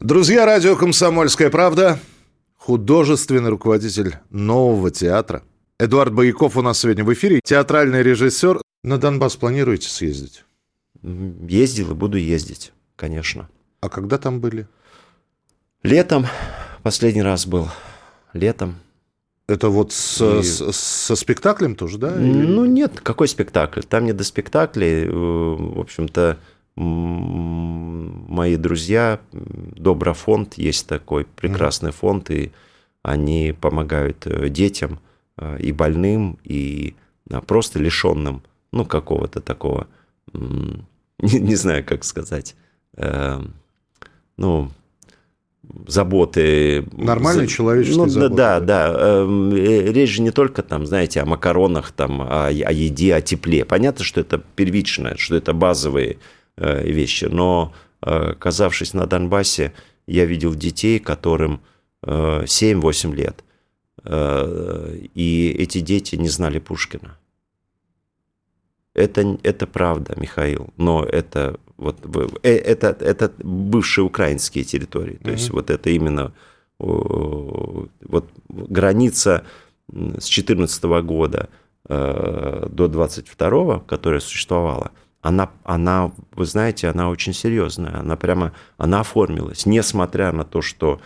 Друзья, радио «Комсомольская правда», художественный руководитель нового театра. Эдуард Бояков у нас сегодня в эфире, театральный режиссер. На Донбасс планируете съездить? Ездил и буду ездить, конечно. А когда там были? Летом, последний раз был, летом. Это вот с, и... с, со спектаклем тоже, да? Ну нет, какой спектакль? Там не до спектаклей. Э, в общем-то, мои друзья, Доброфонд, есть такой прекрасный фонд, и они помогают э, детям э, и больным, и а, просто лишенным, ну, какого-то такого, не, не знаю, как сказать, э, ну, заботы. Нормальной за... человеческой ну, заботы. Да, да. Эм, речь же не только там, знаете, о макаронах, там, о, о еде, о тепле. Понятно, что это первичное, что это базовые вещи. Но, э, оказавшись на Донбассе, я видел детей, которым 7-8 э, лет. И эти дети не знали Пушкина. Это, это правда, Михаил, но это, вот, это, это бывшие украинские территории. То mm-hmm. есть вот это именно вот, граница с 14 года до 22 которая существовала, она, она, вы знаете, она очень серьезная, она прямо, она оформилась, несмотря на то, что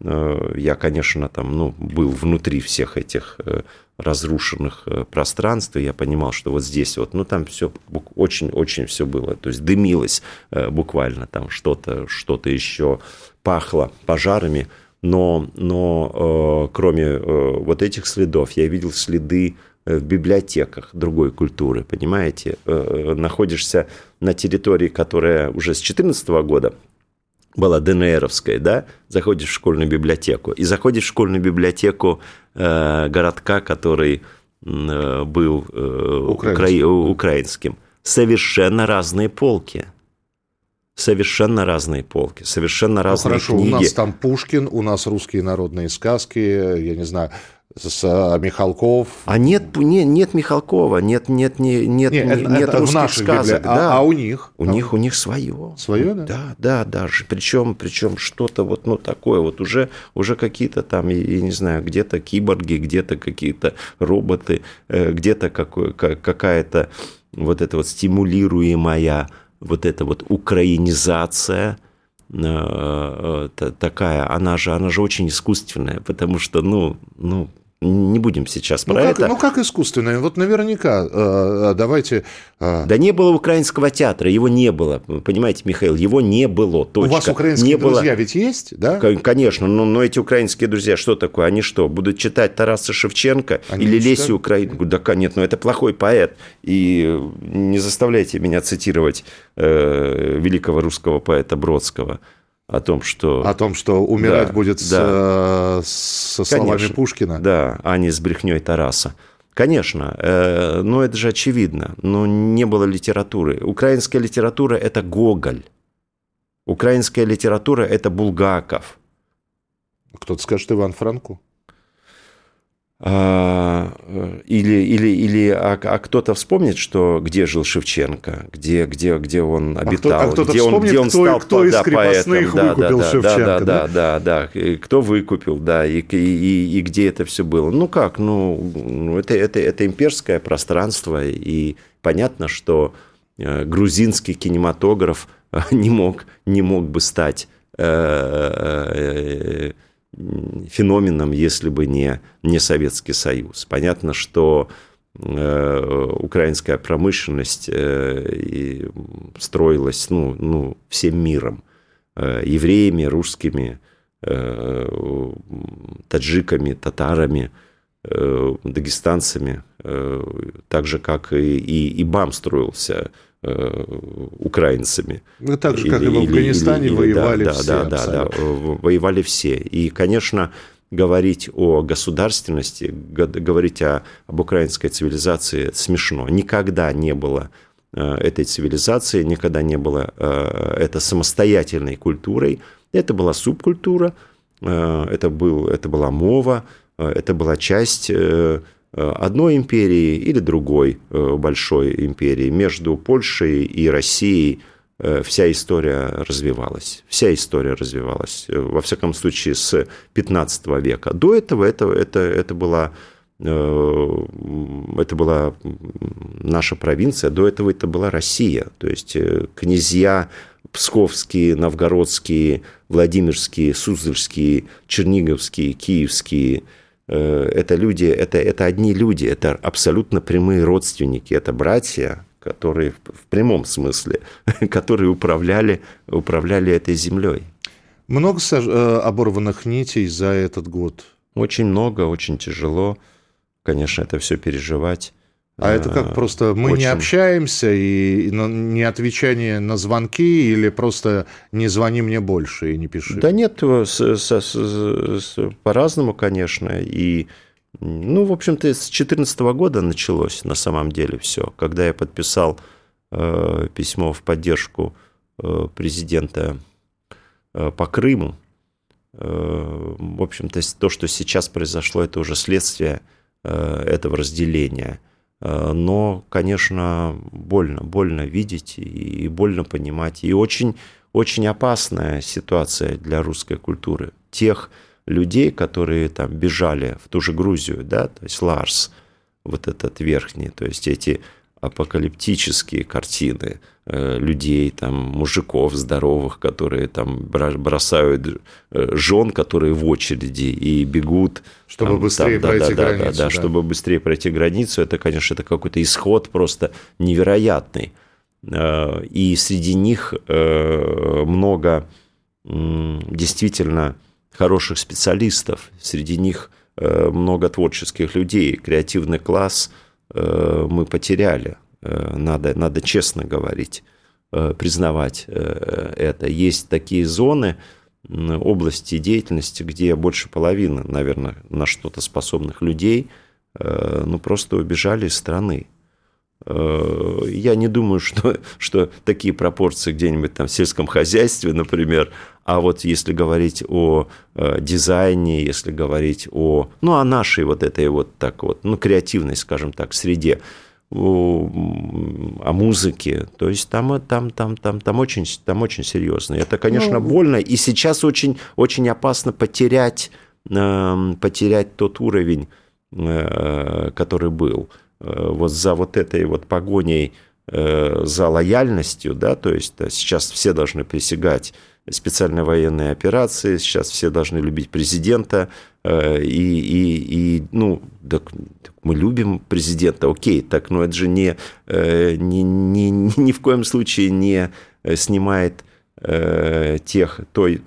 э, я, конечно, там, ну, был внутри всех этих э, разрушенных э, пространств, и я понимал, что вот здесь вот, ну, там все очень-очень все было, то есть дымилось э, буквально, там что-то, что-то еще пахло пожарами, но, но э, кроме э, вот этих следов я видел следы в библиотеках другой культуры, понимаете? Э, э, находишься на территории, которая уже с 2014 года была ДНРовская, да, заходишь в школьную библиотеку, и заходишь в школьную библиотеку городка, который был украинским. украинским. Совершенно разные полки совершенно разные полки, совершенно ну, разные хорошо, книги. у нас там Пушкин, у нас русские народные сказки, я не знаю, с а, Михалков. А нет, нет, нет Михалкова, нет, нет, нет, нет, нет, это, нет это русских сказок. Библи... Да. А, а у них? У а них, у них свое. Свое, да? Да, да, даже. Причем, причем что-то вот, ну, такое вот уже, уже какие-то там, я не знаю, где-то киборги, где-то какие-то роботы, э, где-то какая-то вот эта вот стимулируемая вот эта вот украинизация э, э, такая, она же, она же очень искусственная, потому что, ну, ну, не будем сейчас ну про как, это. Ну как искусственное? Вот наверняка, э, давайте... Э... Да не было украинского театра, его не было. Понимаете, Михаил, его не было. Точка. У вас украинские не друзья было... ведь есть, да? Конечно, но, но эти украинские друзья, что такое? Они что, будут читать Тараса Шевченко Они или Лесю Украину? Да нет, ну это плохой поэт. И не заставляйте меня цитировать э, великого русского поэта Бродского о том, что... О том, что умирать да, будет да. С, со словами Конечно, Пушкина. Да, а не с брехней Тараса. Конечно, э, но это же очевидно. Но не было литературы. Украинская литература – это Гоголь. Украинская литература – это Булгаков. Кто-то скажет Иван Франку. А, или, или, или а, а кто-то вспомнит, что где жил Шевченко, где, где, где он обитал, а кто, а где, он, где он кто, стал кто из да, крепостных поэтом. выкупил да, да, Шевченко, да, да, да, да, да, кто выкупил, да, и, и, и где это все было. Ну как, ну, ну это, это, это имперское пространство, и понятно, что э, грузинский кинематограф не мог, не мог бы стать э, феноменом, если бы не, не Советский Союз. Понятно, что э, украинская промышленность э, строилась ну, ну, всем миром. Э, евреями, русскими, таджиками, татарами, дагестанцами, так же, как и, и, и БАМ строился украинцами. Ну, так же, или, как и в Афганистане или, или, воевали да, все. Да, да, да, воевали все. И, конечно, говорить о государственности, говорить о, об украинской цивилизации смешно. Никогда не было э, этой цивилизации, никогда не было э, это самостоятельной культурой. Это была субкультура, это, был, это была мова, это была часть одной империи или другой большой империи. Между Польшей и Россией Э, вся история развивалась. Вся история развивалась. Э, во всяком случае, с 15 века. До этого это, это, это была э, это была наша провинция, до этого это была Россия. То есть князья псковские, новгородские, владимирские, суздальские, черниговские, киевские – это люди, это, это одни люди, это абсолютно прямые родственники, это братья, которые в прямом смысле, которые управляли, управляли этой землей. Много э, оборванных нитей за этот год? Очень много, очень тяжело, конечно, это все переживать. А это как э, просто мы Очень... не общаемся и не отвечание на звонки или просто не звони мне больше и не пиши? Да нет, с, по-разному, конечно. И ну, в общем-то, с 2014 года началось на самом деле все. Когда я подписал э, письмо в поддержку э, президента э, по Крыму, э, в общем-то, то, что сейчас произошло, это уже следствие э, этого разделения. Э, но, конечно, больно, больно видеть и больно понимать. И очень, очень опасная ситуация для русской культуры. Тех, людей, которые там бежали в ту же Грузию, да, то есть Ларс, вот этот верхний, то есть эти апокалиптические картины э, людей, там, мужиков здоровых, которые там бросают э, жен, которые в очереди и бегут. Чтобы там, быстрее там, пройти да, границу. Да, да, да, чтобы быстрее пройти границу, это, конечно, это какой-то исход просто невероятный. Э, и среди них много действительно хороших специалистов, среди них много творческих людей, креативный класс мы потеряли, э, надо, надо честно говорить, признавать это. Есть такие зоны, области деятельности, где больше половины, наверное, на что-то способных людей, ну, просто убежали из страны. Я не думаю, что, что такие пропорции где-нибудь там в сельском хозяйстве, например, а вот если говорить о э, дизайне, если говорить о, ну, о нашей вот этой вот так вот, ну, креативной, скажем так, среде, о, о музыке, то есть там, там, там, там, там очень, там очень серьезно. Это, конечно, ну... больно, и сейчас очень, очень опасно потерять, э, потерять тот уровень, э, который был. Вот за вот этой вот погоней за лояльностью, да, то есть сейчас все должны присягать специальной военной операции, сейчас все должны любить президента, э, и, и, и ну, так, так мы любим президента, окей, так, но это же не, э, не, не, ни в коем случае не снимает э, тех, той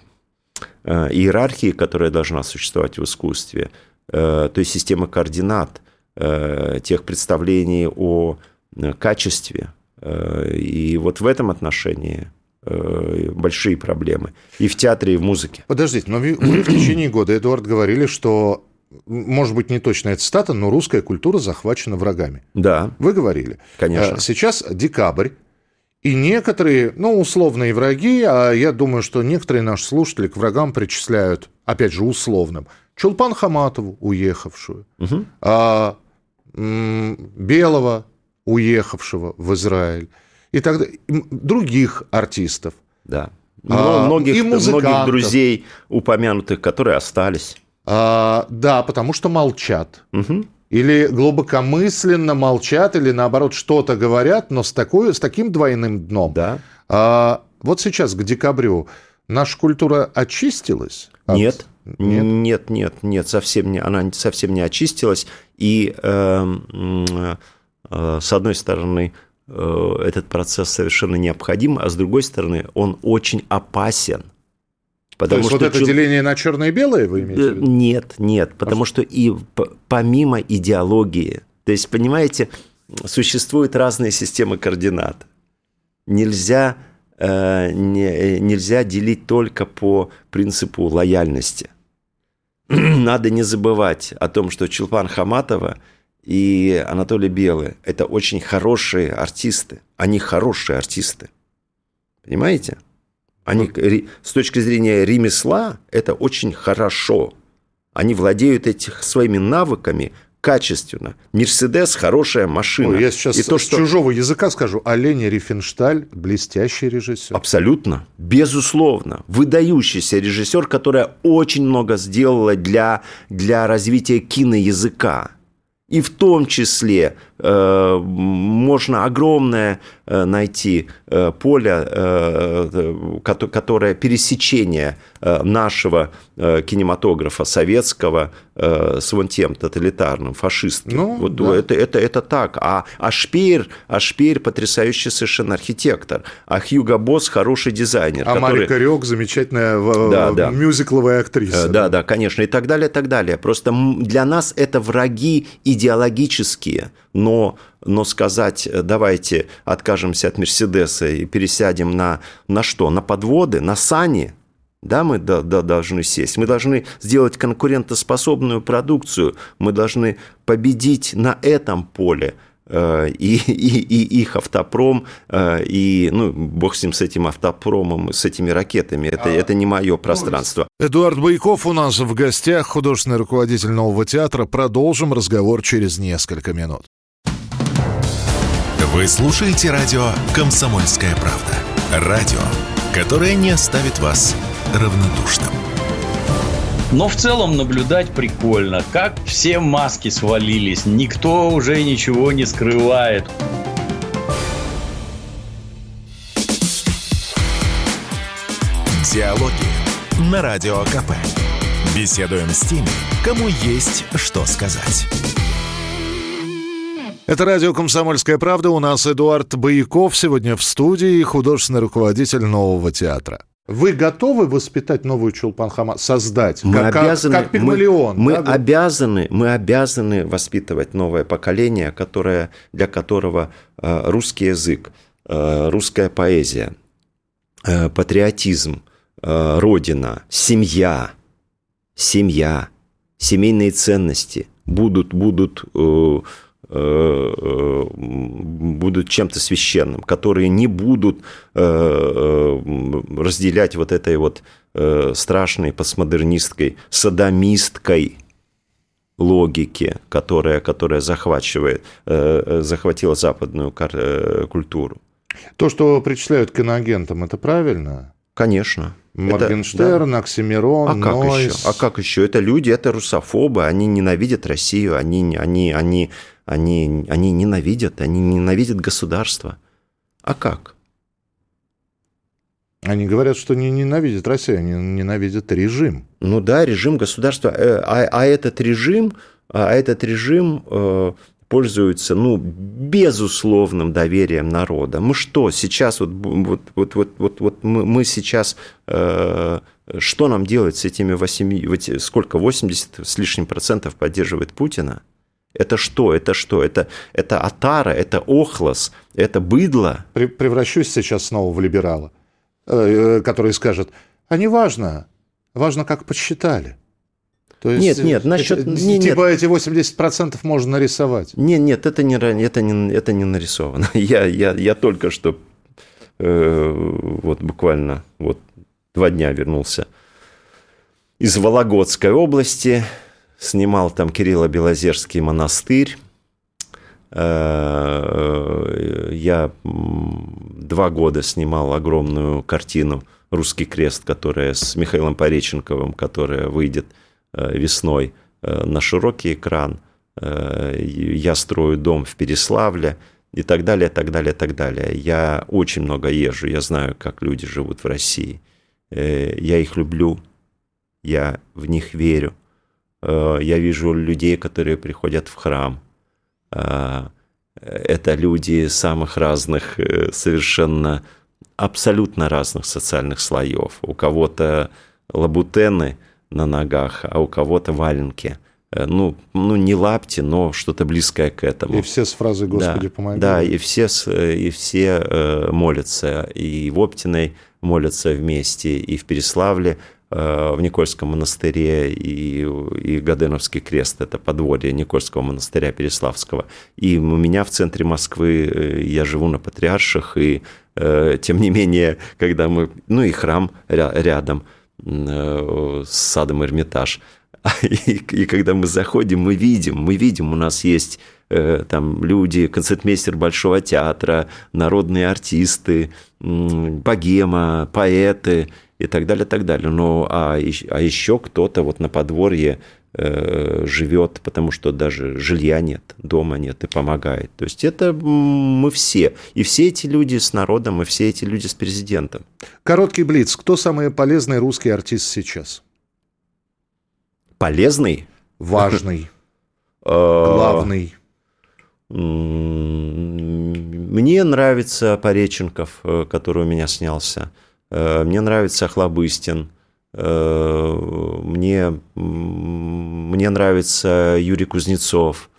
иерархии, которая должна существовать в искусстве, той системы координат, тех представлений о качестве. И вот в этом отношении Э, большие проблемы. И в театре, и в музыке. Подождите, но вы, в течение года, Эдуард, говорили, что, может быть, не точная цитата, но русская культура захвачена врагами. Да. Вы говорили. Конечно. Э, сейчас декабрь, и некоторые, ну, условные враги, а я думаю, что некоторые наши слушатели к врагам причисляют, опять же, условным, Чулпан Хаматову, уехавшую, угу. а, Белого, уехавшего в Израиль, и так далее, других артистов. Да. А, многих, и многих друзей упомянутых, которые остались. А, да, потому что молчат. Угу. Или глубокомысленно молчат, или наоборот что-то говорят, но с, такой, с таким двойным дном. Да. А, вот сейчас к декабрю наша культура очистилась? От... Нет. Нет, нет, нет, нет, совсем не, она совсем не очистилась. И э, с одной стороны, Э, этот процесс совершенно необходим, а с другой стороны, он очень опасен. Потому То есть что вот это чу... деление на черное и белое вы имеете в виду? Нет, нет, потому а что и помимо идеологии, то есть, понимаете, существуют разные системы координат. нельзя, э, не, нельзя делить только по принципу лояльности. Надо не забывать о том, что Чулпан Хаматова и Анатолий Белый – это очень хорошие артисты. Они хорошие артисты. Понимаете? Они с точки зрения ремесла это очень хорошо. Они владеют этих своими навыками качественно. Мерседес хорошая машина. Ой, я сейчас и то, что... чужого языка скажу. Олень Рифеншталь блестящий режиссер. Абсолютно. Безусловно. Выдающийся режиссер, которая очень много сделала для, для развития киноязыка. И в том числе можно огромное э, найти э, поле, э, э которое пересечение э, нашего э, кинематографа советского э, с вон тем тоталитарным, фашистским. Ну, вот да. это, это, это так. А, а Шпеер, а Шпеер потрясающий совершенно архитектор. А Хьюго Босс хороший дизайнер. А который... Марика Рёк замечательная да, да. мюзикловая актриса. Да, да, конечно, и так далее, и так далее. Просто для нас это враги идеологические, но, но сказать, э, давайте откажемся от Мерседеса и пересядем на, на что? На подводы, на сани? Да, мы да, да, должны сесть. Мы должны сделать конкурентоспособную продукцию. Мы должны победить на этом поле э, и, и, и их автопром, э, и, ну, бог с ним, с этим автопромом, с этими ракетами. Это, а, это не мое пространство. Эдуард Байков у нас в гостях, художественный руководитель Нового театра. Продолжим разговор через несколько минут. Вы слушаете радио «Комсомольская правда». Радио, которое не оставит вас равнодушным. Но в целом наблюдать прикольно, как все маски свалились, никто уже ничего не скрывает. Диалоги на Радио КП. Беседуем с теми, кому есть что сказать. Это радио «Комсомольская правда». У нас Эдуард Бояков сегодня в студии, художественный руководитель нового театра. Вы готовы воспитать новую Чулпан Хамат, создать? Мы как, обязаны, как, как Пигмалион. Мы, да? мы, обязаны, мы обязаны воспитывать новое поколение, которое, для которого э, русский язык, э, русская поэзия, э, патриотизм, э, родина, семья, семья, семейные ценности будут, будут э, будут чем-то священным, которые не будут э, разделять вот этой вот страшной постмодернистской, садомисткой логики, которая, которая захватывает, захватила западную культуру. То, что причисляют к иноагентам, это правильно? Конечно. Моргенштерн, да. Оксимирон, а как Нойс. еще? А как еще? Это люди, это русофобы, они ненавидят Россию, они, они, они они, они ненавидят, они ненавидят государство. А как? Они говорят, что не ненавидят Россию, они ненавидят режим. Ну да, режим государства. Э, а, а этот режим, а этот режим э, пользуется, ну, безусловным доверием народа. Мы что, сейчас вот, вот, вот, вот, вот, вот мы, мы сейчас, э, что нам делать с этими 8, сколько, 80 с лишним процентов поддерживает Путина? Это что? Это что? Это, это отара, это охлос, это быдло. Превращусь сейчас снова в либерала, э, который скажет, а не важно, важно, как подсчитали. То есть, нет, нет, насчет... Это, не, типа нет. эти 80% можно нарисовать. Нет, нет, это не, это не, это не нарисовано. Я, я, я только что э, вот буквально вот два дня вернулся из Вологодской области, снимал там Кирилла Белозерский монастырь. Э, я два года снимал огромную картину «Русский крест», которая с Михаилом Пореченковым, которая выйдет э, весной э, на широкий экран. Я строю дом в Переславле и так далее, так далее, так далее. Я очень много езжу, я знаю, как люди живут в России. Я их люблю, я в них верю – Э, я вижу людей, которые приходят в храм. Э, это люди самых разных, э, совершенно абсолютно разных социальных слоев. У кого-то лабутены на ногах, а у кого-то валенки. ну, ну, не лапти, но что-то близкое к этому. И все с фразой «Господи, да, помоги». Да, и все, и все молятся, и в Оптиной молятся вместе, и в Переславле в Никольском монастыре и, и Гаденовский крест, это подворье Никольского монастыря Переславского. И у меня в центре Москвы, я живу на Патриарших, и тем не менее, когда мы, ну и храм рядом с садом Эрмитаж, и, и когда мы заходим, мы видим, мы видим, у нас есть э, там люди, концертмейстер Большого театра, народные артисты, богема, поэты и так далее, так далее. Ну, а, а еще кто-то вот на подворье э, живет, потому что даже жилья нет, дома нет и помогает. То есть это мы все. И все эти люди с народом, и все эти люди с президентом. Короткий блиц. Кто самый полезный русский артист сейчас? полезный. Важный. Главный. Мне нравится Пореченков, э, который у меня снялся. Э, мне нравится Хлобыстин. Э, мне, мне нравится Юрий Кузнецов.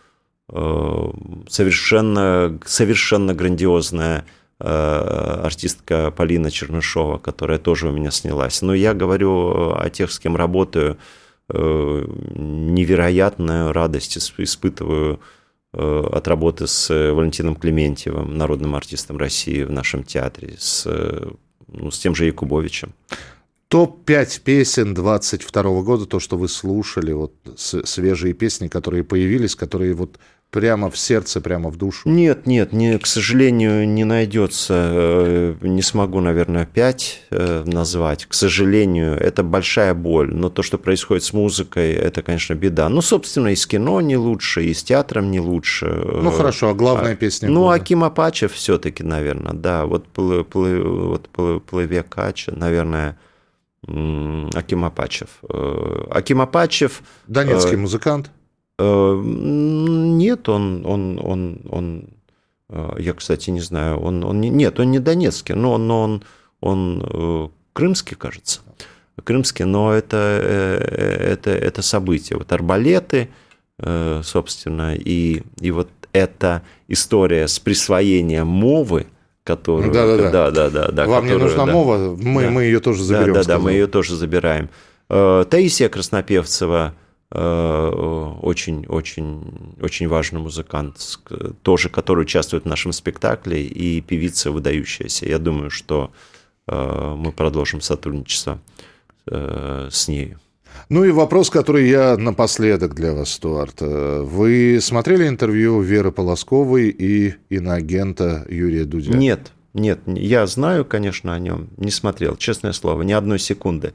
Совершенно, совершенно грандиозная артистка Полина Чернышова, которая тоже у меня снялась. Но я говорю о тех, с кем работаю. Э, невероятную радость испытываю э, от работы с Валентином Клементьевым, народным артистом России в нашем театре, с, ну, с тем же Якубовичем. Топ-5 песен 22 года, то, что вы слушали, вот свежие песни, которые появились, которые вот прямо в сердце, прямо в душу? Нет, нет, не, к сожалению, не найдется. Э, не смогу, наверное, пять э, назвать. К сожалению, это большая боль. Но то, что происходит с музыкой, это, конечно, беда. Ну, собственно, и с кино не лучше, и с театром не лучше. Ну, хорошо, а главная а, песня? Ну, года? Аким Апачев все-таки, наверное, да. Вот, плы, плы, вот «Плыве Кача», наверное, Аким Апачев. Э, Аким Апачев... Донецкий музыкант? Э, нет, он, он, он, он, э, я, кстати, не знаю, он, он нет, он не донецкий, но он, но он, он э, крымский, кажется, крымский, но это, это, это событие. Вот арбалеты, собственно, и, и вот эта история с присвоением мовы, которую... Да, да, да. да, да, да Вам которую, не нужна да, мова, мы, да, мы ее тоже заберем. Да, да, да, мы ее тоже забираем. Таисия Краснопевцева – очень-очень-очень важный музыкант, тоже который участвует в нашем спектакле, и певица выдающаяся. Я думаю, что э, мы продолжим сотрудничество э, с ней. Ну и вопрос, который я напоследок для вас, Стюарт. Вы смотрели интервью Веры Полосковой и иноагента Юрия Дудя? Нет, нет, я знаю, конечно, о нем, не смотрел, честное слово, ни одной секунды.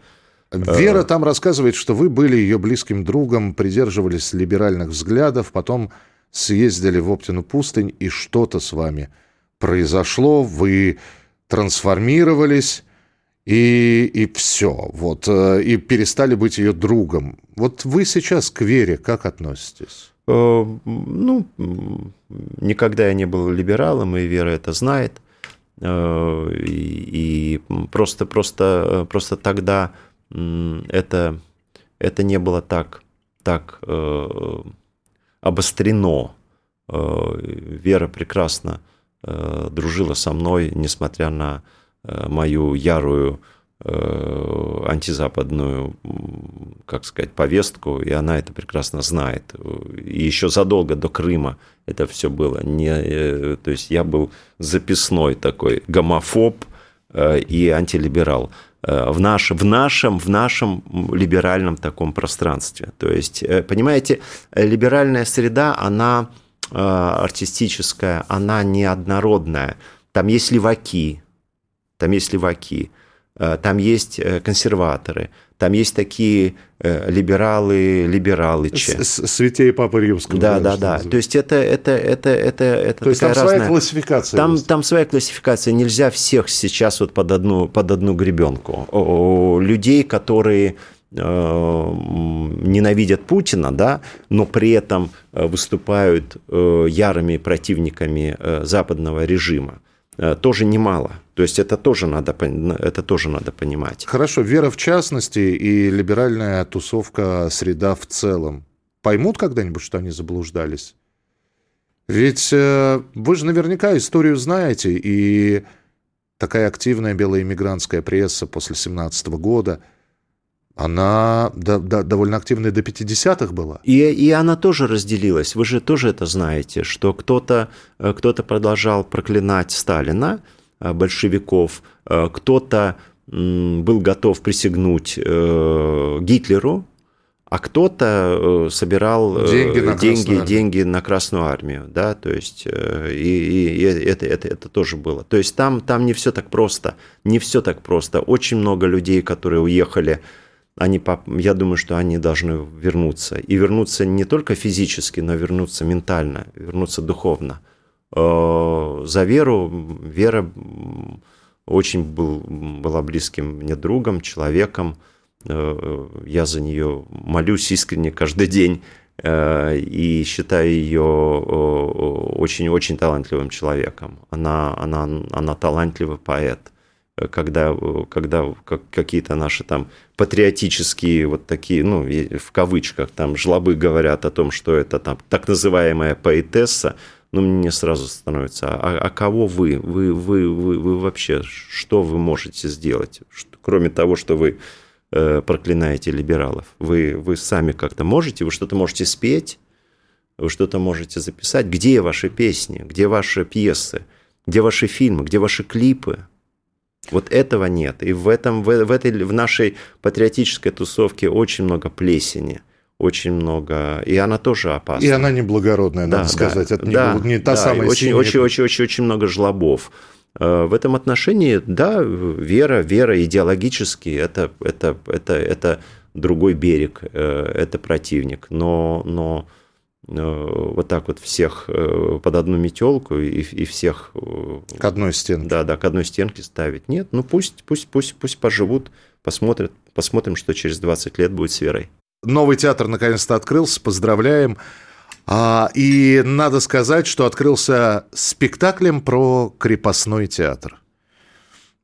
Вера там рассказывает, что вы были ее близким другом, придерживались либеральных взглядов, потом съездили в Оптину пустынь, и что-то с вами произошло, вы трансформировались, и, и все, вот, э, и перестали быть ее другом. Вот вы сейчас к Вере как относитесь? Э, ну, никогда я не был либералом, и Вера это знает. Э, и, просто, просто, просто тогда это, это не было так, так обострено. Вера прекрасно дружила со мной, несмотря на мою ярую э, антизападную, как сказать, повестку, и она это прекрасно знает. И еще задолго до Крыма это все было. Не, э, то есть я был записной такой гомофоб и антилиберал. Э, в, наш, в, нашем, в нашем либеральном таком пространстве. То есть, э, понимаете, либеральная среда, она э, артистическая, она неоднородная. Там есть леваки, там есть леваки, там есть консерваторы, там есть такие либералы, либералычи. Святей Папы Римского. Да, да, да. То есть это, это, это, это, это То есть там разная... своя классификация. Там, там своя классификация. Нельзя всех сейчас вот под одну, под одну гребенку. Людей, которые ненавидят Путина, да, но при этом выступают ярыми противниками западного режима. Тоже немало. То есть это тоже надо, это тоже надо понимать. Хорошо, вера в частности и либеральная тусовка, среда в целом. поймут когда-нибудь, что они заблуждались? Ведь э, вы же наверняка историю знаете, и такая активная белая иммигрантская пресса после 17 года, она да, да, довольно активная до 50-х была. И, и она тоже разделилась. Вы же тоже это знаете, что кто-то э, кто продолжал проклинать Сталина, э, большевиков, э, кто-то был готов присягнуть Гитлеру, а кто-то собирал деньги на, деньги, деньги на Красную Армию, да, то есть и, и это, это, это тоже было. То есть там, там не все так просто, не все так просто. Очень много людей, которые уехали они, я думаю, что они должны вернуться. И вернуться не только физически, но вернуться ментально, вернуться духовно. Э, за веру, вера очень был, была близким мне другом, человеком. Э, я за нее молюсь искренне каждый день э, и считаю ее очень-очень талантливым человеком. Она, она, она талантливый поэт когда, когда какие-то наши там патриотические вот такие, ну, в кавычках, там, жлобы говорят о том, что это там так называемая поэтесса, ну, мне сразу становится, а, а кого вы? Вы, вы, вы? вы вообще, что вы можете сделать, что, кроме того, что вы э, проклинаете либералов? Вы, вы сами как-то можете, вы что-то можете спеть, вы что-то можете записать? Где ваши песни, где ваши пьесы, где ваши фильмы, где ваши клипы? Вот этого нет. И в, этом, в, в, этой, в нашей патриотической тусовке очень много плесени очень много, и она тоже опасна. И она неблагородная, да, надо да, сказать, это да, не, не та да, самая очень, очень, очень, очень, очень много жлобов. Э, в этом отношении, да, вера, вера идеологически, это, это, это, это другой берег, э, это противник, но, но вот так вот всех э, под одну метелку и, и всех... Э, к одной стенке. Да, да, к одной стенке ставить. Нет, ну пусть, пусть, пусть, пусть поживут, посмотрят, посмотрим, что через 20 лет будет с Верой. Новый театр наконец-то открылся, поздравляем. А, и надо сказать, что открылся спектаклем про крепостной театр.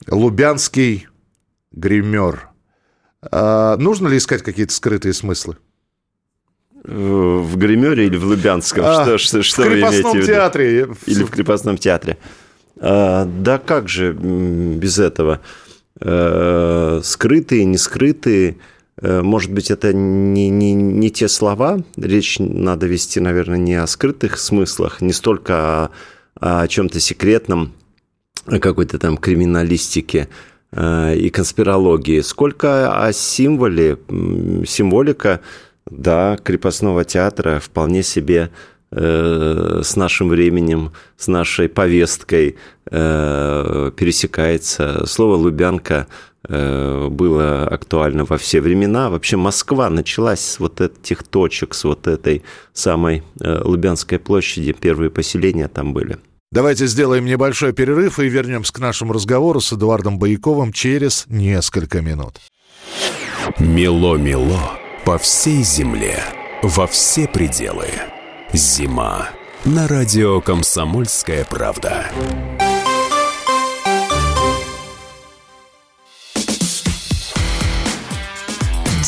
Лубянский гример. А, нужно ли искать какие-то скрытые смыслы? В гримере или в Лубянском? А, что, что, что в крепостном театре. Или в крепостном театре. А, да как же без этого? А, скрытые, не скрытые. А, может быть, это не, не, не те слова. Речь надо вести, наверное, не о скрытых смыслах, не столько о, о чем-то секретном, о какой-то там криминалистике а, и конспирологии, сколько о символе. Символика да, крепостного театра вполне себе э, с нашим временем, с нашей повесткой э, пересекается. Слово «Лубянка» э, было актуально во все времена. Вообще Москва началась с вот этих точек, с вот этой самой Лубянской площади. Первые поселения там были. Давайте сделаем небольшой перерыв и вернемся к нашему разговору с Эдуардом Бояковым через несколько минут. Мело-мело по всей земле, во все пределы. Зима на радио «Комсомольская правда».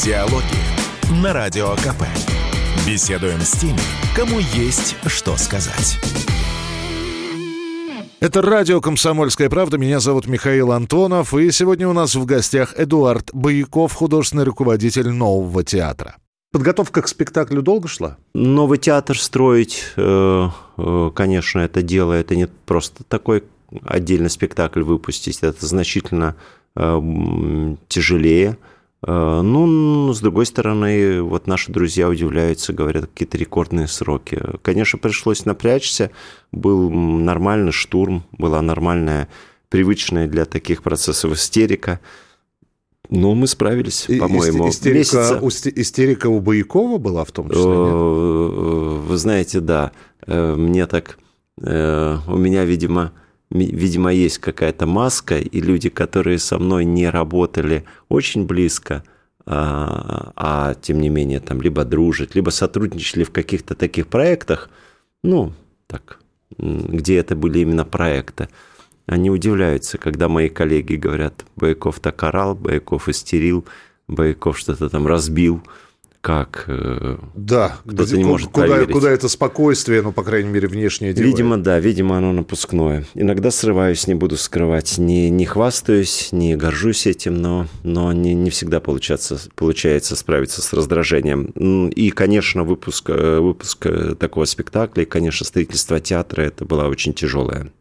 Диалоги на Радио КП. Беседуем с теми, кому есть что сказать. Это радио «Комсомольская правда». Меня зовут Михаил Антонов. И сегодня у нас в гостях Эдуард Бояков, художественный руководитель нового театра. Подготовка к спектаклю долго шла? Новый театр строить, э, э, конечно, это дело. Это не просто такой отдельный спектакль выпустить. Это значительно э, тяжелее. Э, ну, с другой стороны, вот наши друзья удивляются, говорят, какие-то рекордные сроки. Конечно, пришлось напрячься, был нормальный штурм, была нормальная, привычная для таких процессов истерика. Но мы справились, по-моему. Истерика, Месяца... истерика у Боякова была в том числе? Нет? Э, вы знаете, да. Э, мне так... У меня, видимо, видимо, есть какая-то маска, и люди, которые со мной не работали очень близко, а, а тем не менее там либо дружат, либо сотрудничали в каких-то таких проектах, ну, так, где это были именно проекты, они удивляются, когда мои коллеги говорят, Бояков так орал, Бояков истерил, Бояков что-то там разбил. Как э, да, кто-то не может куда, поверить. Куда это спокойствие, ну, по крайней мере, внешнее делает? Видимо, да, видимо, оно напускное. Иногда срываюсь, не буду скрывать. Не, не хвастаюсь, не горжусь этим, но, но не, не всегда получается, получается справиться с раздражением. И, конечно, выпуск, э, выпуск э, такого спектакля, и, конечно, строительство театра, это была очень тяжелая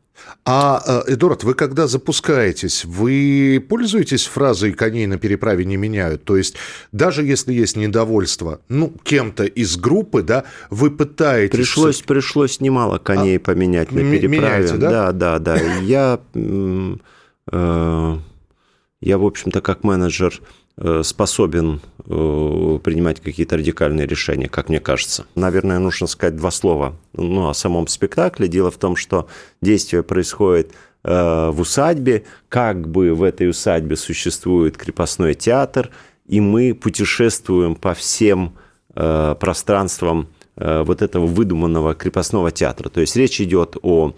а, э, Эдуард, вы когда запускаетесь, вы пользуетесь фразой «коней на переправе не меняют»? То есть даже если есть недовольство, ну, кем-то из группы, да, вы пытаетесь... Пришлось, пришлось немало коней а, поменять на переправе. Меняете, да? Да, да, да. Я, э, я, в общем-то, как менеджер способен э, принимать какие-то радикальные решения, как мне кажется. Наверное, нужно сказать два слова ну, о самом спектакле. Дело в том, что действие происходит э, в усадьбе, как бы в этой усадьбе существует крепостной театр, и мы путешествуем по всем пространствам вот этого выдуманного крепостного театра. То есть речь идет о,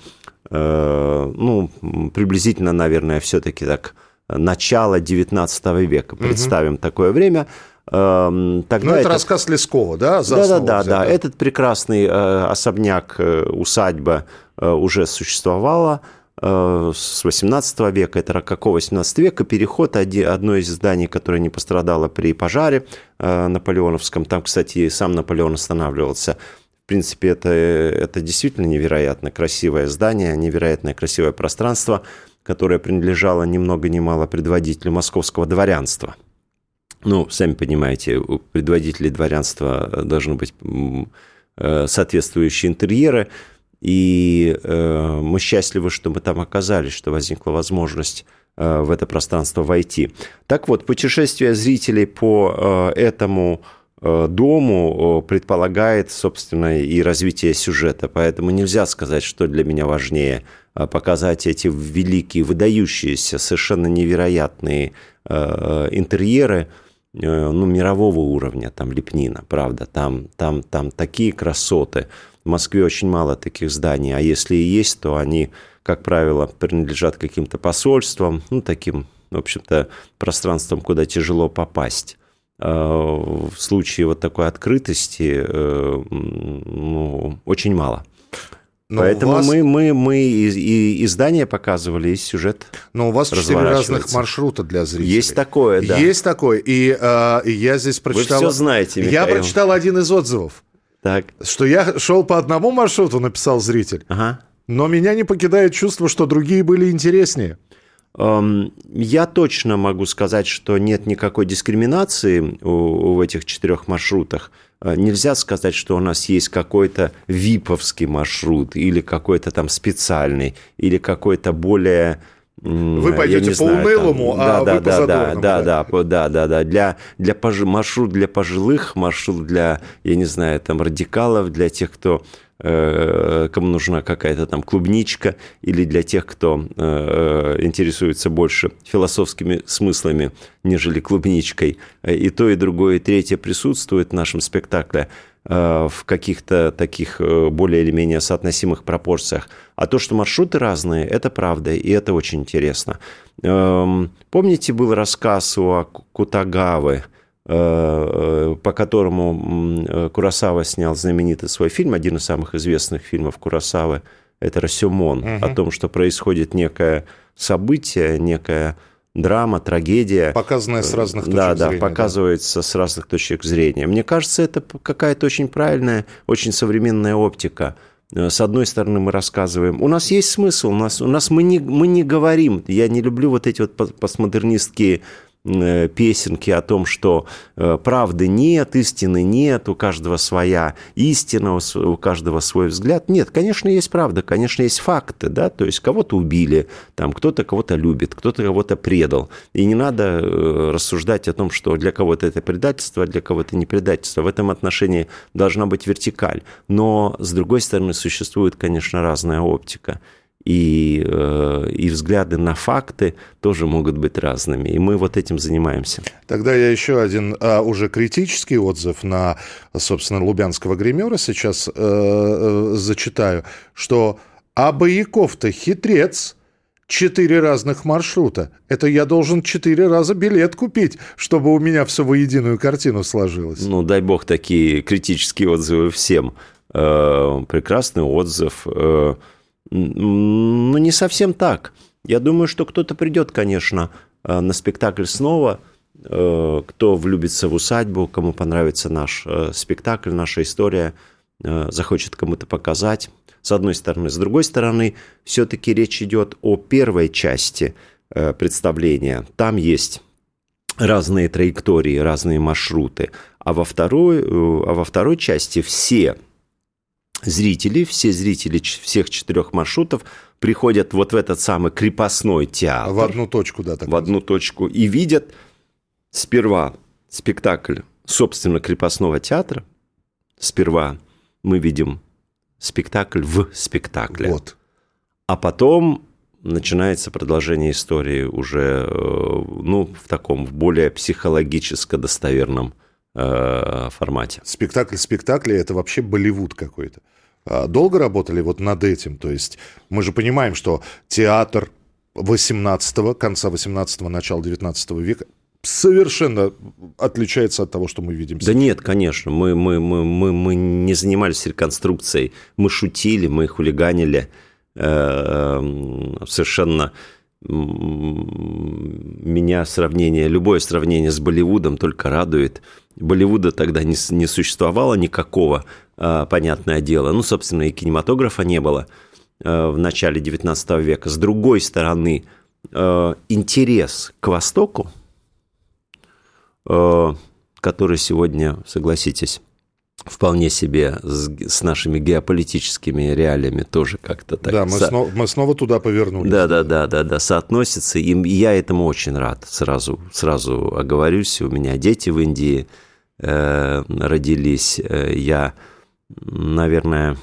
ну, приблизительно, наверное, все-таки так начала XIX века. Представим угу. такое время. Эм, тогда ну, это, это рассказ Лескова, да? да, да, да, да. Этот прекрасный э, особняк, э, усадьба э, уже существовала с 18 века, это какого 18 века, переход, одно из зданий, которое не пострадало при пожаре наполеоновском, там, кстати, сам Наполеон останавливался, в принципе, это, это действительно невероятно красивое здание, невероятно красивое пространство – которая принадлежала ни много ни мало предводителю московского дворянства. Ну, сами понимаете, у предводителей дворянства должны быть э, соответствующие интерьеры, и э, мы счастливы, что мы там оказались, что возникла возможность э, в это пространство войти. Так вот, путешествие зрителей по этому дому предполагает, собственно, и развитие сюжета, поэтому нельзя сказать, что для меня важнее – Э, показать эти великие, выдающиеся, совершенно невероятные э, интерьеры, э, ну, мирового уровня, там лепнина, правда, там, там, там такие красоты. В Москве очень мало таких зданий, а если и есть, то они, как правило, принадлежат каким-то посольствам, ну, таким, в общем-то, пространствам, куда тяжело попасть в случае вот такой открытости ну, очень мало. Но Поэтому вас... мы, мы, мы и, и издание показывали, и сюжет Но у вас четыре разных маршрута для зрителей. Есть такое, да. Есть такое. И, э, я здесь прочитал... Вы все знаете, Михаил. Я прочитал один из отзывов. Так. Что я шел по одному маршруту, написал зритель. Ага. Но меня не покидает чувство, что другие были интереснее. Я точно могу сказать, что нет никакой дискриминации в этих четырех маршрутах. Э, нельзя сказать, что у нас есть какой-то виповский маршрут или какой-то там специальный, или какой-то более вы пойдете по унылому, там, а да, вы да, по да, задорному. Да, да, да, да, да, да. Для, для пож... маршрут для пожилых, маршрут для, я не знаю, там радикалов, для тех, кто Э, кому нужна какая-то там клубничка, или для тех, кто э, интересуется больше философскими смыслами, нежели клубничкой. И то, и другое, и третье присутствует в нашем спектакле э, в каких-то таких более или менее соотносимых пропорциях. А то, что маршруты разные, это правда, и это очень интересно. Эм, помните, был рассказ у Кутагавы, Э, по которому э, Курасава снял знаменитый свой фильм, один из самых известных фильмов Курасавы, это «Расюмон», угу. о том, что происходит некое событие, некая драма, трагедия. Показанная с разных точек да, зрения. Да, показывается да. с разных точек зрения. Мне кажется, это какая-то очень правильная, очень современная оптика. Э, с одной стороны, мы рассказываем, у нас есть смысл, у нас, у нас мы, не, мы не говорим, я не люблю вот эти вот постмодернистские песенки о том, что э, правды нет, истины нет, у каждого своя истина, у каждого свой взгляд. Нет, конечно, есть правда, конечно, есть факты, да, то есть кого-то убили, там кто-то кого-то любит, кто-то кого-то предал. И не надо э, рассуждать о том, что для кого-то это предательство, а для кого-то не предательство. В этом отношении должна быть вертикаль. Но, с другой стороны, существует, конечно, разная оптика и, э, и взгляды на факты тоже могут быть разными. И мы вот этим занимаемся. Тогда я еще один а, уже критический отзыв на, собственно, лубянского гримера сейчас э, э, зачитаю, что «А Бояков-то хитрец, четыре разных маршрута. Это я должен четыре раза билет купить, чтобы у меня все воединую картину сложилось. Ну, дай бог, такие критические отзывы всем. Э, прекрасный отзыв. Э, ну, не совсем так. Я думаю, что кто-то придет, конечно, э, на спектакль снова, кто влюбится в усадьбу, кому понравится наш спектакль, наша история, захочет кому-то показать. С одной стороны. С другой стороны, все-таки речь идет о первой части представления. Там есть разные траектории, разные маршруты. А во второй, а во второй части все зрители, все зрители всех четырех маршрутов приходят вот в этот самый крепостной театр. В одну точку, да. Так в одну точку. И видят сперва спектакль, собственно, крепостного театра. Сперва мы видим спектакль в спектакле. Вот. А потом начинается продолжение истории уже, э, ну, в таком, в более психологически достоверном Э, формате. Спектакль спектакля это вообще Болливуд какой-то. А долго работали вот над этим? То есть мы же понимаем, что театр 18 конца 18-го, начала 19 века совершенно отличается от того, что мы видим сейчас. Да нет, конечно. Мы, мы, мы, мы, мы не занимались реконструкцией. Мы шутили, мы хулиганили. Э, совершенно меня сравнение, любое сравнение с Болливудом только радует. Болливуда тогда не, не существовало никакого, а, понятное дело. Ну, собственно, и кинематографа не было а, в начале XIX века. С другой стороны, а, интерес к Востоку, который сегодня, согласитесь, вполне себе с, с нашими геополитическими реалиями тоже как-то так. Да, мы, со... снова, мы снова туда повернулись. Да, да, да, да, да, соотносится. И я этому очень рад. Сразу, сразу оговорюсь. У меня дети в Индии э, родились. Э, я, наверное,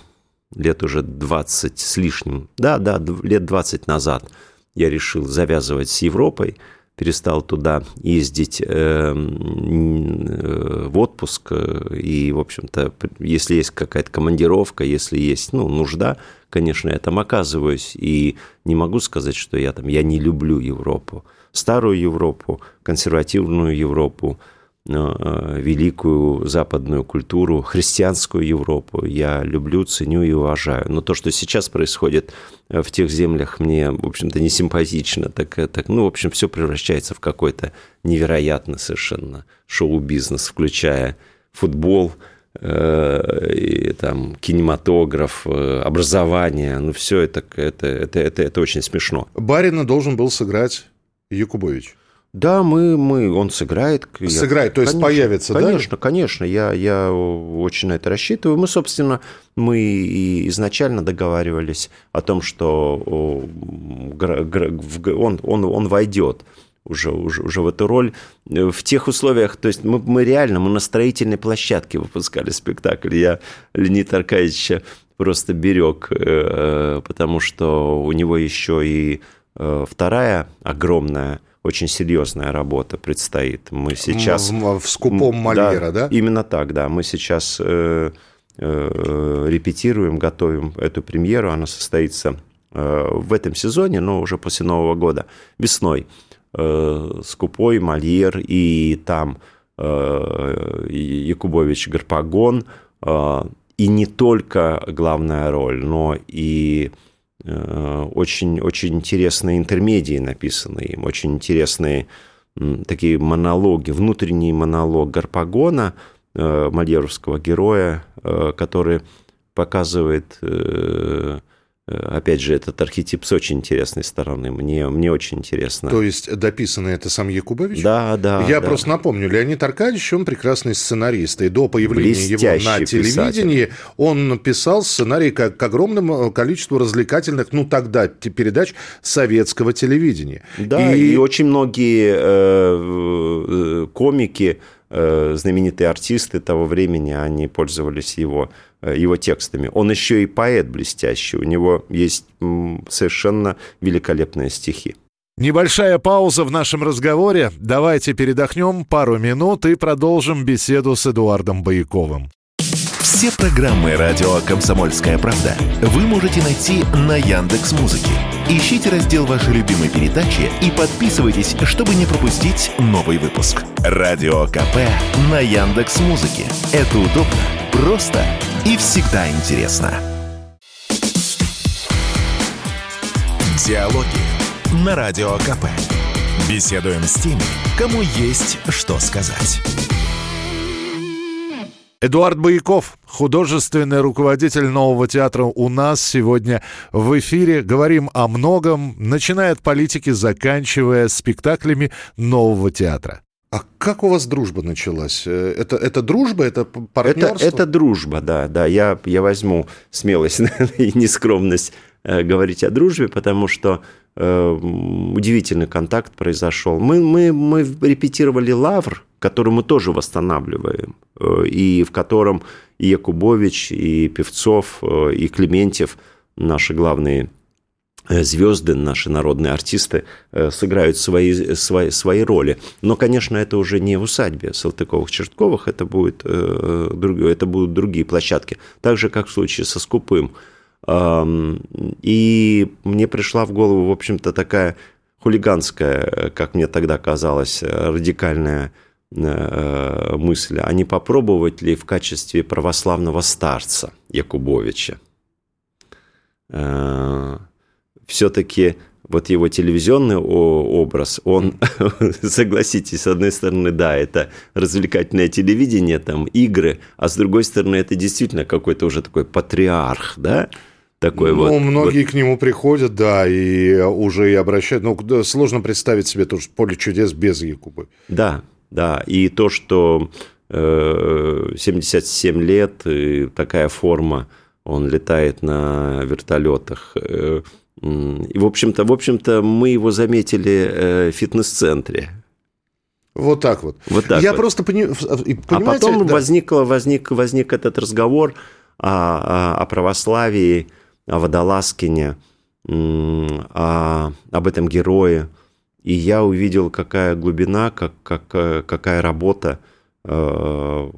лет уже 20 с лишним, да, да, лет 20 назад я решил завязывать с Европой перестал туда ездить эм, э, в отпуск. Э, и, в общем-то, если есть какая-то командировка, если есть ну, нужда, конечно, я там оказываюсь. И не могу сказать, что я там, я не люблю Европу. Старую Европу, консервативную Европу – великую западную культуру, христианскую Европу я люблю, ценю и уважаю. Но то, что сейчас происходит э, в тех землях, мне, в общем-то, не симпатично. Так, э, так, ну, в общем, все превращается в какой-то невероятно совершенно шоу-бизнес, включая футбол, и, там, кинематограф, образование, ну, все это, это, это, это, это очень смешно. Барина должен был сыграть Якубович. Да, мы, мы, он сыграет. Сыграет, то есть конечно, появится, конечно, да? Конечно, конечно, я, я очень на это рассчитываю. Мы, собственно, мы и изначально договаривались о том, что он, он, он войдет уже, уже, уже в эту роль. В тех условиях, то есть мы, мы реально, мы на строительной площадке выпускали спектакль. Я Леонида Аркадьевича просто берег, э, потому что у него еще и э, вторая огромная очень серьезная работа предстоит. Мы сейчас... В, в скупом Мольера, да, да? Именно так, да. Мы сейчас э, э, репетируем, готовим эту премьеру. Она состоится э, в этом сезоне, но уже после Нового года, весной. Э, скупой Мольер и там э, Якубович Гарпагон. Э, и не только главная роль, но и очень, очень интересные интермедии написаны им, очень интересные такие монологи, внутренний монолог Гарпагона, э, мольеровского героя, э, который показывает Э, опять же, этот архетип с очень интересной стороны. Мне, мне очень интересно. То есть дописано это сам Якубович? Да, да. Я да. просто напомню, Леонид Аркадьевич, он прекрасный сценарист. И до появления Блестящий его на телевидении писатель. он писал сценарий к, к огромному количеству развлекательных, ну тогда, передач советского телевидения. Да, и, и очень многие э, э комики, э, знаменитые артисты того времени, они пользовались его Э, его текстами. Он еще и поэт блестящий. У него есть совершенно великолепные стихи. Небольшая пауза в нашем разговоре. Давайте передохнем пару минут и продолжим беседу с Эдуардом Баяковым. Все программы радио Комсомольская правда вы можете найти на Яндекс Музыке. Ищите раздел вашей любимой передачи и подписывайтесь, чтобы не пропустить новый выпуск. Радио КП на Яндекс Музыке. Это удобно, просто и всегда интересно. Диалоги на Радио КП. Беседуем с теми, кому есть что сказать. Эдуард Бояков, художественный руководитель нового театра у нас сегодня в эфире. Говорим о многом, начиная от политики, заканчивая спектаклями нового театра. А как у вас дружба началась? Э, это, это дружба, это партнерство? Это, это дружба, да. да. Я, я возьму смелость и нескромность э, говорить о дружбе, потому что э, удивительный контакт произошел. Мы, мы, мы репетировали «Лавр», который мы тоже восстанавливаем, э, и в котором и Якубович, и Певцов, э, и Клементьев, наши главные э, звезды, наши народные артисты сыграют свои, свои, свои роли. Но, конечно, это уже не в усадьбе Салтыковых-Чертковых, это, будет, это будут другие площадки. Так же, как в случае со Скупым. И мне пришла в голову, в общем-то, такая хулиганская, как мне тогда казалось, радикальная мысль, а не попробовать ли в качестве православного старца Якубовича? Э, Все-таки вот его телевизионный образ, он, согласитесь, с одной стороны, да, это развлекательное телевидение, там, игры, а с другой стороны, это действительно какой-то уже такой патриарх, да? Такой ну, вот, многие вот. к нему приходят, да, и уже и обращают. Ну, сложно представить себе тоже поле чудес без Якубы. Да, да, и то, что 77 э, лет, и такая форма, он летает на вертолетах. Э, и, в общем-то, в общем-то, мы его заметили э, в фитнес-центре. Вот так вот. Вот так Я вот. просто пони... А потом да. возникло, возник, возник этот разговор о, о, о православии, о Водолазкине, о, об этом герое – и я увидел, какая глубина, как, как, э, какая работа э,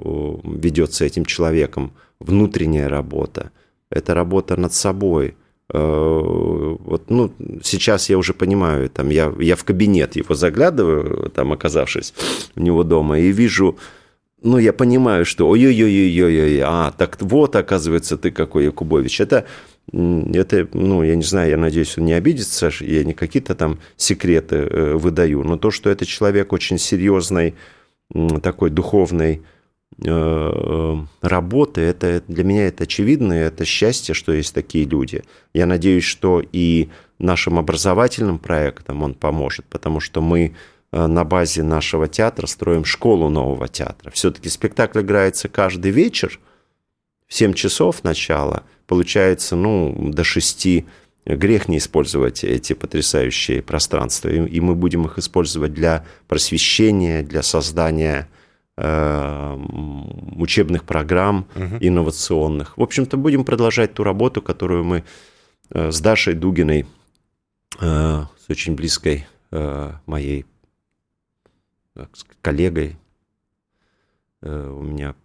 ведется этим человеком, внутренняя работа. Это работа над собой. Э, вот, ну, сейчас я уже понимаю, там, я, я в кабинет его заглядываю, там, оказавшись у него дома, и вижу, ну, я понимаю, что ой-ой-ой-ой-ой, а, так вот, оказывается, ты какой Якубович. Это это, ну, я не знаю, я надеюсь, он не обидится, я не какие-то там секреты э, выдаю, но то, что это человек очень серьезной, такой духовной э, э, работы, это для меня это очевидно, и это счастье, что есть такие люди. Я надеюсь, что и нашим образовательным проектам он поможет, потому что мы на базе нашего театра строим школу нового театра. Все-таки спектакль играется каждый вечер в 7 часов начала – получается, ну, до шести грех не использовать эти потрясающие пространства. И мы будем их использовать для просвещения, для создания э, учебных программ угу. инновационных. В общем-то, будем продолжать ту работу, которую мы э, с Дашей Дугиной, э, с очень близкой моей коллегой, у меня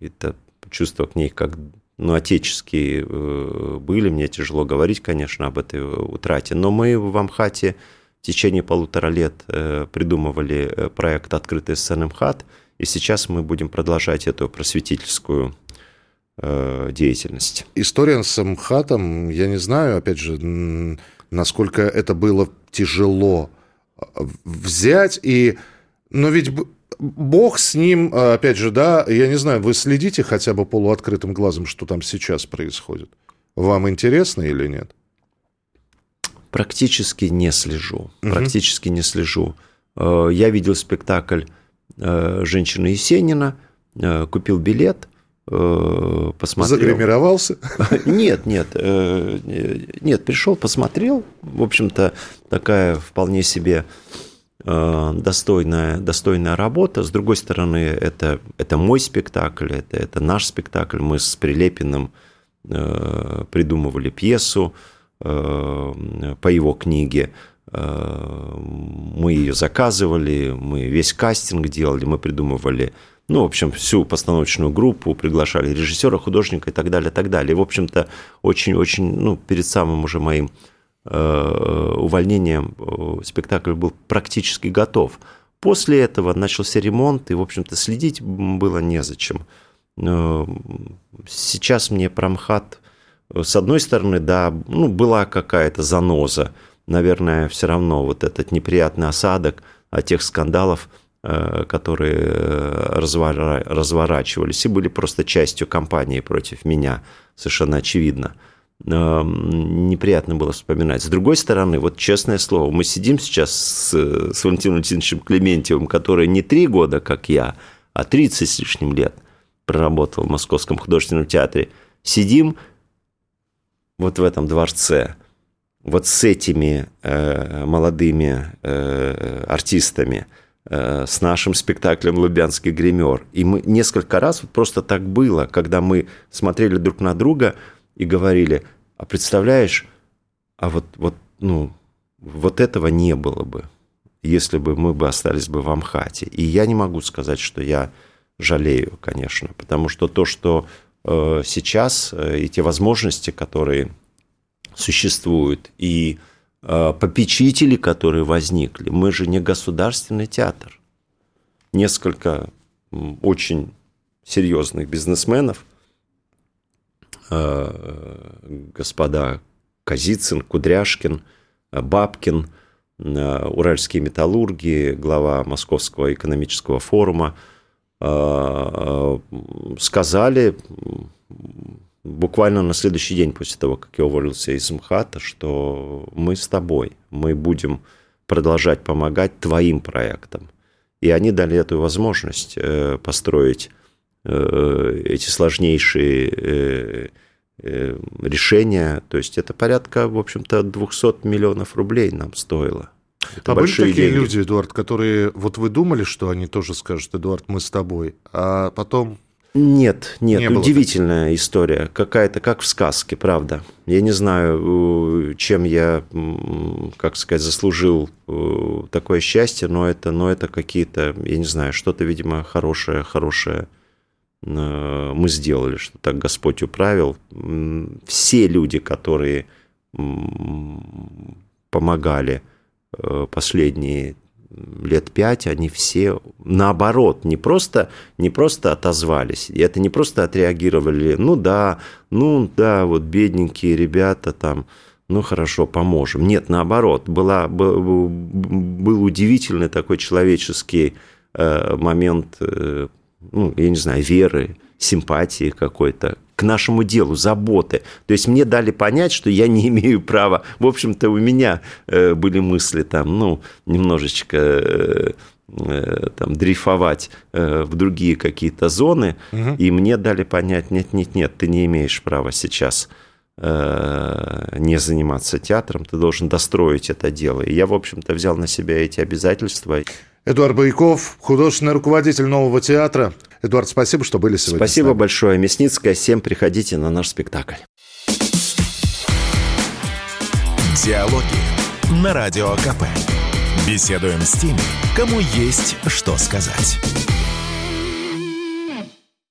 это чувство к ней как ну, отеческие э, были, мне тяжело говорить, конечно, об этой утрате, но мы в Амхате в течение полутора лет э, придумывали э, проект «Открытый сцены МХАТ», и сейчас мы будем продолжать эту просветительскую деятельность. История с МХАТом, я не знаю, опять же, насколько это было тяжело взять, и... но ведь Бог с ним, а, опять же, да, я не знаю, вы следите хотя бы полуоткрытым глазом, что там сейчас происходит? Вам интересно или нет? Практически не слежу. Угу. Практически не слежу. Э, я видел спектакль э, «Женщина Есенина», э, купил билет, посмотрел. Загримировался? Нет, нет, нет, пришел, посмотрел. В общем-то, такая вполне себе достойная, достойная работа. С другой стороны, это, это мой спектакль, это, это наш спектакль. Мы с Прилепиным э, придумывали пьесу э, по его книге. Мы ее заказывали, мы весь кастинг делали, мы придумывали ну, в общем, всю постановочную группу, приглашали режиссера, художника и так далее, так далее. В общем-то, очень-очень, ну, перед самым уже моим увольнением спектакль был практически готов. После этого начался ремонт, и, в общем-то, следить было незачем. Сейчас мне промхат, с одной стороны, да, ну, была какая-то заноза, наверное, все равно вот этот неприятный осадок от тех скандалов, Э, которые э, разворачивались и были просто частью кампании против меня, совершенно очевидно. Неприятно было вспоминать. С другой стороны, вот честное слово, мы сидим сейчас с, с Валентином Валентиновичем Клементьевым, который не три года, как я, а 30 с лишним лет проработал в Московском художественном театре. Сидим вот в этом дворце, вот с этими э, молодыми э, артистами – Э, с нашим спектаклем «Лубянский гример». И мы несколько раз, вот просто так было, когда мы смотрели друг на друга и говорили, а представляешь, а вот, вот, ну, вот этого не было бы, если бы мы бы остались бы в Амхате. И я не могу сказать, что я жалею, конечно, потому что то, что э, сейчас, э, и те возможности, которые существуют, и Э, попечители, которые возникли. Мы же не государственный театр. Несколько очень серьезных бизнесменов, господа Казицын, Кудряшкин, э, Бабкин, уральские металлурги, глава Московского экономического форума, сказали буквально на следующий день после того, как я уволился из МХАТа, что мы с тобой, мы будем продолжать помогать твоим проектам. И они дали эту возможность э, построить э, эти сложнейшие э, решения. То есть это порядка, в общем-то, 200 миллионов рублей нам стоило. Это а были такие деньги. люди, Эдуард, которые вот вы думали, что они тоже скажут, Эдуард, мы с тобой, а потом нет, нет, не удивительная история, какая-то как в сказке, правда. Я не знаю, чем я, как сказать, заслужил э, такое счастье, но это, но это какие-то, я не знаю, что-то, видимо, хорошее, хорошее э, мы сделали, что так Господь управил. Все люди, которые помогали э, последние лет пять они все наоборот, не просто, не просто отозвались, и это не просто отреагировали, ну да, ну да, вот бедненькие ребята там, ну хорошо, поможем. Нет, наоборот, была, был, удивительный такой человеческий э, момент, э, ну, я не знаю, веры, симпатии какой-то к нашему делу, заботы. То есть мне дали понять, что я не имею права. В общем-то, у меня э, были мысли там, ну, немножечко э, э, там дрейфовать в другие какие-то зоны, угу. и мне дали понять, нет, нет, нет, ты не имеешь права сейчас не заниматься театром, ты должен достроить это дело. И я, в общем-то, взял на себя эти обязательства. Эдуард Байков, художественный руководитель нового театра. Эдуард, спасибо, что были сегодня. Спасибо большое, Мясницкая. Всем приходите на наш спектакль. Диалоги на Радио КП. Беседуем с теми, кому есть что сказать.